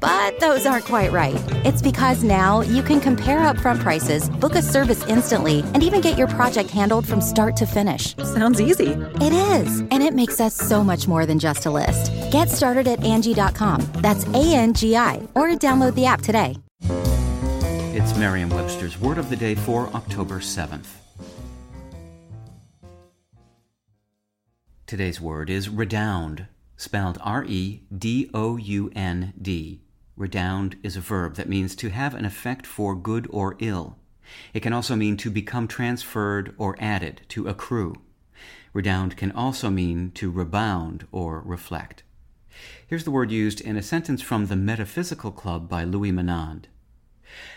But those aren't quite right. It's because now you can compare upfront prices, book a service instantly, and even get your project handled from start to finish. Sounds easy. It is, and it makes us so much more than just a list. Get started at Angie.com. That's A N G I, or download the app today. It's Merriam Webster's Word of the Day for October 7th. Today's word is redound, spelled R E D O U N D. Redound is a verb that means to have an effect for good or ill. It can also mean to become transferred or added, to accrue. Redound can also mean to rebound or reflect. Here's the word used in a sentence from The Metaphysical Club by Louis Menand.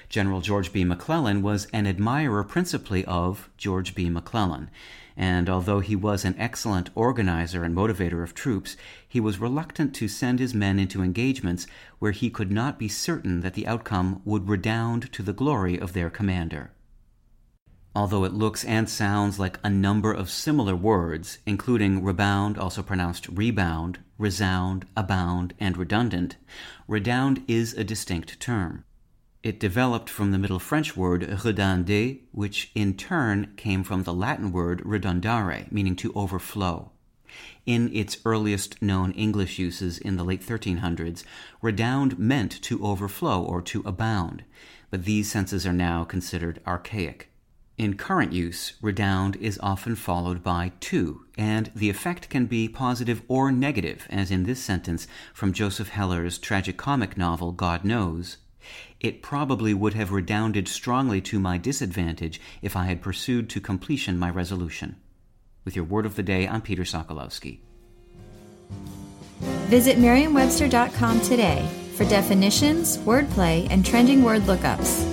General George B. McClellan was an admirer principally of George B. McClellan, and although he was an excellent organizer and motivator of troops, he was reluctant to send his men into engagements where he could not be certain that the outcome would redound to the glory of their commander. Although it looks and sounds like a number of similar words, including rebound, also pronounced rebound, resound, abound, and redundant, redound is a distinct term. It developed from the Middle French word redunder, which in turn came from the Latin word redundare, meaning to overflow. In its earliest known English uses in the late 1300s, redound meant to overflow or to abound, but these senses are now considered archaic. In current use, redound is often followed by to, and the effect can be positive or negative, as in this sentence from Joseph Heller's tragicomic novel God Knows. It probably would have redounded strongly to my disadvantage if I had pursued to completion my resolution. With your word of the day, I'm Peter Sokolowski. Visit Merriam-Webster.com today for definitions, wordplay, and trending word lookups.